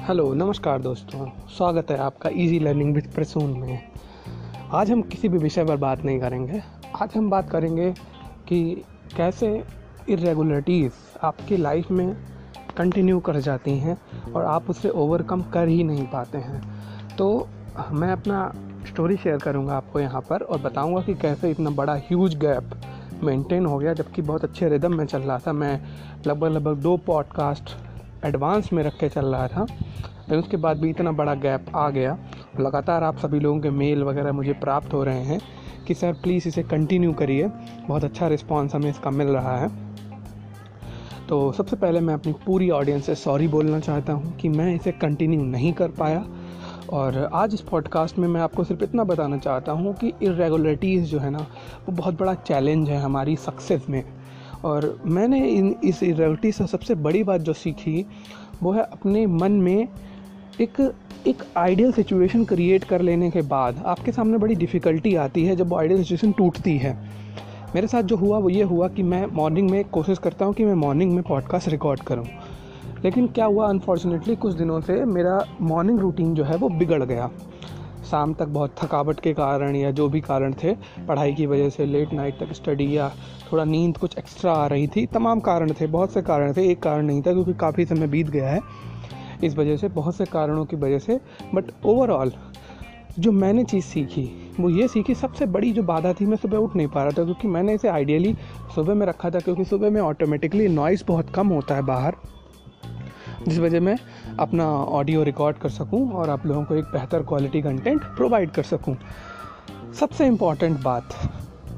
Hello नमस्कार दोस्तों। स्वागत है आपका इजी लर्निंग विद प्रसून में। आज हम किसी भी विषय पर बात नहीं करेंगे। आज हम बात करेंगे कि कैसे इरेगुलरिटीज़ आपकी लाइफ में कंटिन्यू कर जाती हैं और आप उसे ओवरकम कर ही नहीं पाते हैं। तो मैं अपना स्टोरी शेयर करूँगा आपको यहाँ पर और बताऊँगा कि कैसे इतना बड़ा ह्यूज गैप मेंटेन हो गया, जबकि बहुत अच्छे रिदम में चल रहा था। मैं लगभग लगभग दो पॉडकास्ट एडवांस में रख के चल रहा था। लेकिन उसके बाद भी इतना बड़ा गैप आ गया। लगातार आप सभी लोगों के मेल वगैरह मुझे प्राप्त हो रहे हैं कि सर प्लीज़ इसे कंटिन्यू करिए। बहुत अच्छा रिस्पॉन्स हमें इसका मिल रहा है। तो सबसे पहले मैं अपनी पूरी ऑडियंस से सॉरी बोलना चाहता हूँ कि मैं इसे कंटिन्यू नहीं कर पाया। और आज इस पॉडकास्ट में मैं आपको सिर्फ़ इतना बताना चाहता हूँ कि इरेगुलरिटीज़ जो है ना, वो बहुत बड़ा चैलेंज है हमारी सक्सेस में। और मैंने इन, इस इरेगुलरिटी से सबसे बड़ी बात जो सीखी, वो है अपने मन में एक एक आइडियल सिचुएशन क्रिएट कर लेने के बाद आपके सामने बड़ी डिफ़िकल्टी आती है जब वो आइडियल सिचुएशन टूटती है। मेरे साथ जो हुआ, वो ये हुआ कि मैं मॉर्निंग में कोशिश करता हूँ कि मैं मॉर्निंग में पॉडकास्ट रिकॉर्ड करूँ। लेकिन क्या हुआ अनफॉर्चुनेटली कुछ दिनों से मेरा मॉर्निंग रूटीन जो है वो बिगड़ गया। शाम तक बहुत थकावट के कारण या जो भी कारण थे, पढ़ाई की वजह से लेट नाइट तक स्टडी या थोड़ा नींद कुछ एक्स्ट्रा आ रही थी, तमाम कारण थे, बहुत से कारण थे। एक कारण नहीं था क्योंकि काफ़ी समय बीत गया है, इस वजह से, बहुत से कारणों की वजह से बट ओवरऑल जो मैंने चीज़ सीखी, वो ये सीखी, सबसे बड़ी जो बाधा थी, मैं सुबह उठ नहीं पा रहा था क्योंकि मैंने इसे आइडियली सुबह में रखा था क्योंकि सुबह में ऑटोमेटिकली नॉइज़ बहुत कम होता है बाहर। जिस वजह मैं अपना ऑडियो रिकॉर्ड कर सकूँ और आप लोगों को एक बेहतर क्वालिटी कंटेंट प्रोवाइड कर सकूँ। सबसे इंपॉर्टेंट बात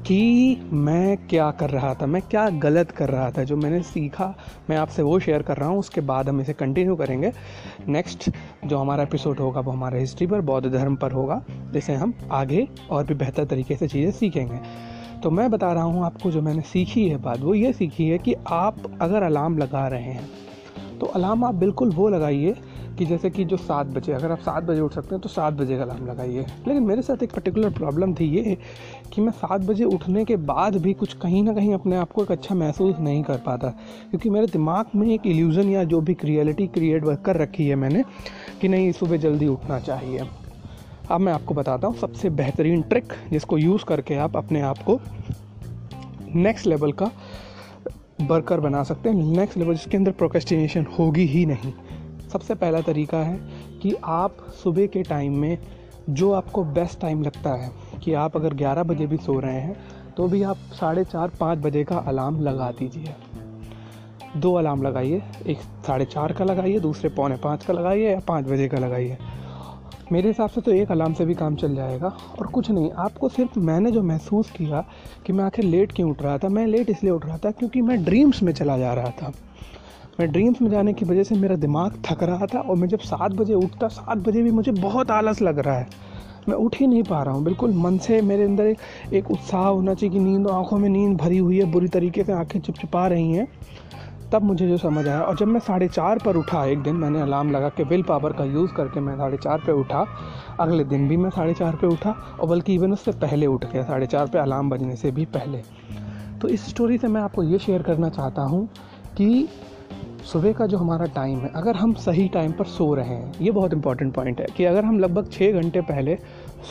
कि मैं क्या कर रहा था, मैं क्या गलत कर रहा था, जो मैंने सीखा, मैं आपसे वो शेयर कर रहा हूँ, उसके बाद हम इसे कंटिन्यू करेंगे। नेक्स्ट जो हमारा एपिसोड होगा, वो हमारे हिस्ट्री पर, बौद्ध धर्म पर होगा, जिसे हम आगे और भी बेहतर तरीके से चीज़ें सीखेंगे। तो मैं बता रहा हूँ आपको जो मैंने सीखी है बात, वो ये सीखी है कि आप अगर अलार्म लगा रहे हैं तो अलार्म आप बिल्कुल वो लगाइए कि जैसे कि जो सात बजे, अगर आप सात बजे उठ सकते हैं तो सात बजे का अलार्म लगाइए। लेकिन मेरे साथ एक पर्टिकुलर प्रॉब्लम थी ये कि मैं सात बजे उठने के बाद भी कुछ कहीं ना कहीं अपने आप को एक अच्छा महसूस नहीं कर पाता। क्योंकि मेरे दिमाग में एक इल्यूज़न या जो भी रियलिटी क्रिएट कर रखी है मैंने कि नहीं, सुबह जल्दी उठना चाहिए। अब मैं आपको बताता हूँ सबसे बेहतरीन ट्रिक जिसको यूज़ करके आप अपने आप को नेक्स्ट लेवल का वर्कर बना सकते हैं। नेक्स्ट लेवल जिसके अंदर प्रोकेस्टिनेशन होगी ही नहीं। सबसे पहला तरीका है कि आप सुबह के टाइम में जो आपको बेस्ट टाइम लगता है, कि आप अगर 11 बजे भी सो रहे हैं तो भी आप साढ़े चार, पाँच बजे का अलार्म लगा दीजिए। दो अलार्म लगाइए। एक साढ़े चार का लगाइए, दूसरे पौने पाँच का लगाइए या पाँच बजे का लगाइए। मेरे हिसाब से तो एक अलार्म से भी काम चल जाएगा और कुछ नहीं आपको सिर्फ़ मैंने जो महसूस किया कि मैं आखिर लेट क्यों उठ रहा था मैं लेट इसलिए उठ रहा था क्योंकि मैं ड्रीम्स में चला जा रहा था। मैं ड्रीम्स में जाने की वजह से मेरा दिमाग थक रहा था और मैं जब सात बजे उठता सात बजे भी मुझे बहुत आलस लग रहा है। मैं उठ ही नहीं पा रहा हूँ बिल्कुल मन से मेरे अंदर एक, उत्साह होना चाहिए कि नींद आँखों में नींद भरी हुई है बुरी तरीके से आँखें चिपचिपा रही हैं। तब मुझे जो समझ आया और जब मैं साढ़े चार पर उठा, एक दिन मैंने अलार्म लगा के विल पावर का यूज़ करके मैं साढ़े चार पर उठा, अगले दिन भी मैं साढ़े चार पर उठा और बल्कि इवन उससे पहले उठ गया, साढ़े चार पर अलार्म बजने से भी पहले। तो इस स्टोरी से मैं आपको ये शेयर करना चाहता हूँ कि सुबह का जो हमारा टाइम है, अगर हम सही टाइम पर सो रहे हैं, ये बहुत इंपॉर्टेंट पॉइंट है कि अगर हम लगभग छः घंटे पहले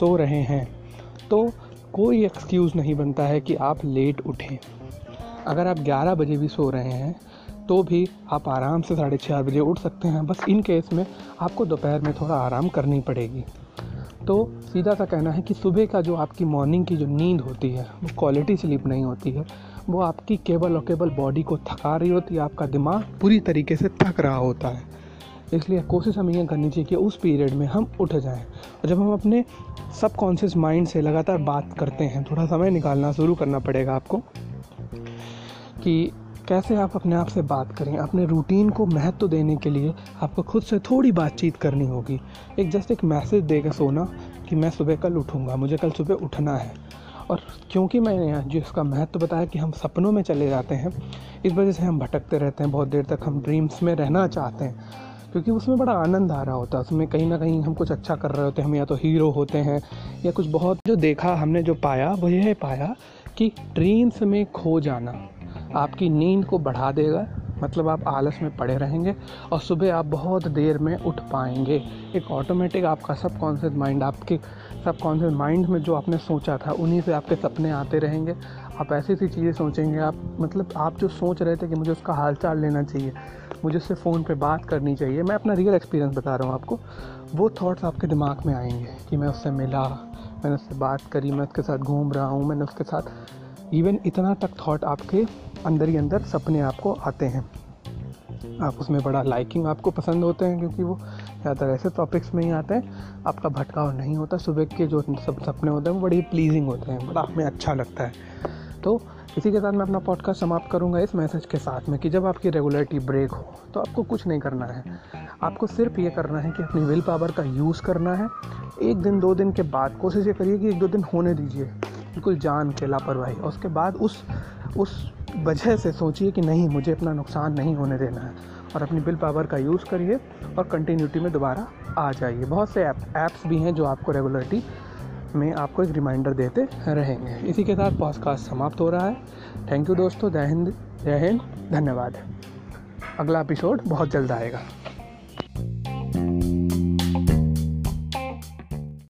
सो रहे हैं तो कोई एक्सक्यूज़ नहीं बनता है कि आप लेट उठें। अगर आप 11 बजे भी सो रहे हैं तो भी आप आराम से साढ़े चार बजे उठ सकते हैं। बस इन केस में आपको दोपहर में थोड़ा आराम करनी पड़ेगी। तो सीधा सा कहना है कि सुबह का जो आपकी मॉर्निंग की जो नींद होती है, वो क्वालिटी स्लीप नहीं होती है। वो आपकी केवल और केवल बॉडी को थका रही होती है, आपका दिमाग पूरी तरीके से थक रहा होता है। इसलिए कोशिश हमें यह करनी चाहिए कि उस पीरियड में हम उठ जाएँ। और जब हम अपने सबकॉन्शियस माइंड से लगातार बात करते हैं, थोड़ा समय निकालना शुरू करना पड़ेगा आपको। कि कैसे आप अपने आप से बात करें, अपने रूटीन को महत्व देने के लिए आपको खुद से थोड़ी बातचीत करनी होगी। एक जस्ट एक मैसेज देगा सोना कि मैं सुबह कल उठूँगा, मुझे कल सुबह उठना है। और क्योंकि मैंने यहाँ जो इसका महत्व बताया कि हम सपनों में चले जाते हैं, इस वजह से हम भटकते रहते हैं, बहुत देर तक हम ड्रीम्स में रहना चाहते हैं। क्योंकि उसमें बड़ा आनंद आ रहा होता है, उसमें कहीं ना कहीं हम कुछ अच्छा कर रहे होते हैं, हम या तो हीरो होते हैं, या कुछ बहुत जो देखा हमने, जो पाया, वो यह पाया कि ड्रीम्स में खो जाना। आपकी नींद को बढ़ा देगा मतलब आप आलस में पड़े रहेंगे और सुबह आप बहुत देर में उठ पाएँगे। एक ऑटोमेटिक आपका सब कॉन्शियस माइंड आपके सब कॉन्शियस माइंड में जो आपने सोचा था, उन्हीं से आपके सपने आते रहेंगे। आप ऐसी ऐसी चीज़ें सोचेंगे, आप मतलब आप जो सोच रहे थे कि मुझे उसका हाल चाल लेना चाहिए, मुझे उससे फ़ोन पे बात करनी चाहिए, मैं अपना रियल एक्सपीरियंस बता रहा हूँ आपको, वो थॉट्स आपके दिमाग में आएँगे कि मैं उससे मिला, मैंने उससे बात करी, मैं उसके साथ घूम रहा हूँ, मैंने उसके साथ इवन इतना तक थॉट आपके अंदर ही अंदर सपने आपको आते हैं। आप उसमें बड़ा लाइकिंग आपको पसंद होते हैं क्योंकि वो ज़्यादातर ऐसे टॉपिक्स में ही आते हैं। आपका भटकाव नहीं होता, सुबह के जो सब सपने होते हैं वो बड़ी प्लीजिंग होते हैं, बड़ा हमें अच्छा लगता है। तो इसी के साथ मैं अपना पॉडकास्ट समाप्त करूँगा इस मैसेज के साथ में कि जब आपकी रेगुलरिटी ब्रेक हो तो आपको कुछ नहीं करना है। आपको सिर्फ़ ये करना है कि अपनी विल पावर का यूज़ करना है। एक दिन, दो दिन के बाद कोशिश ये करिए कि एक दो दिन होने दीजिए। बिल्कुल जान के लापरवाही और उसके बाद उस उस वजह से सोचिए कि नहीं, मुझे अपना नुकसान नहीं होने देना है। और अपनी बिल पावर का यूज़ करिए और कंटिन्यूटी में दोबारा आ जाइए। बहुत से ऐप ऐप्स भी हैं जो आपको रेगुलरिटी में आपको एक रिमाइंडर देते रहेंगे। इसी के साथ पॉडकास्ट समाप्त हो रहा है। थैंक यू दोस्तों, जय हिंद जय हिंद, धन्यवाद। अगला एपिसोड बहुत जल्द आएगा।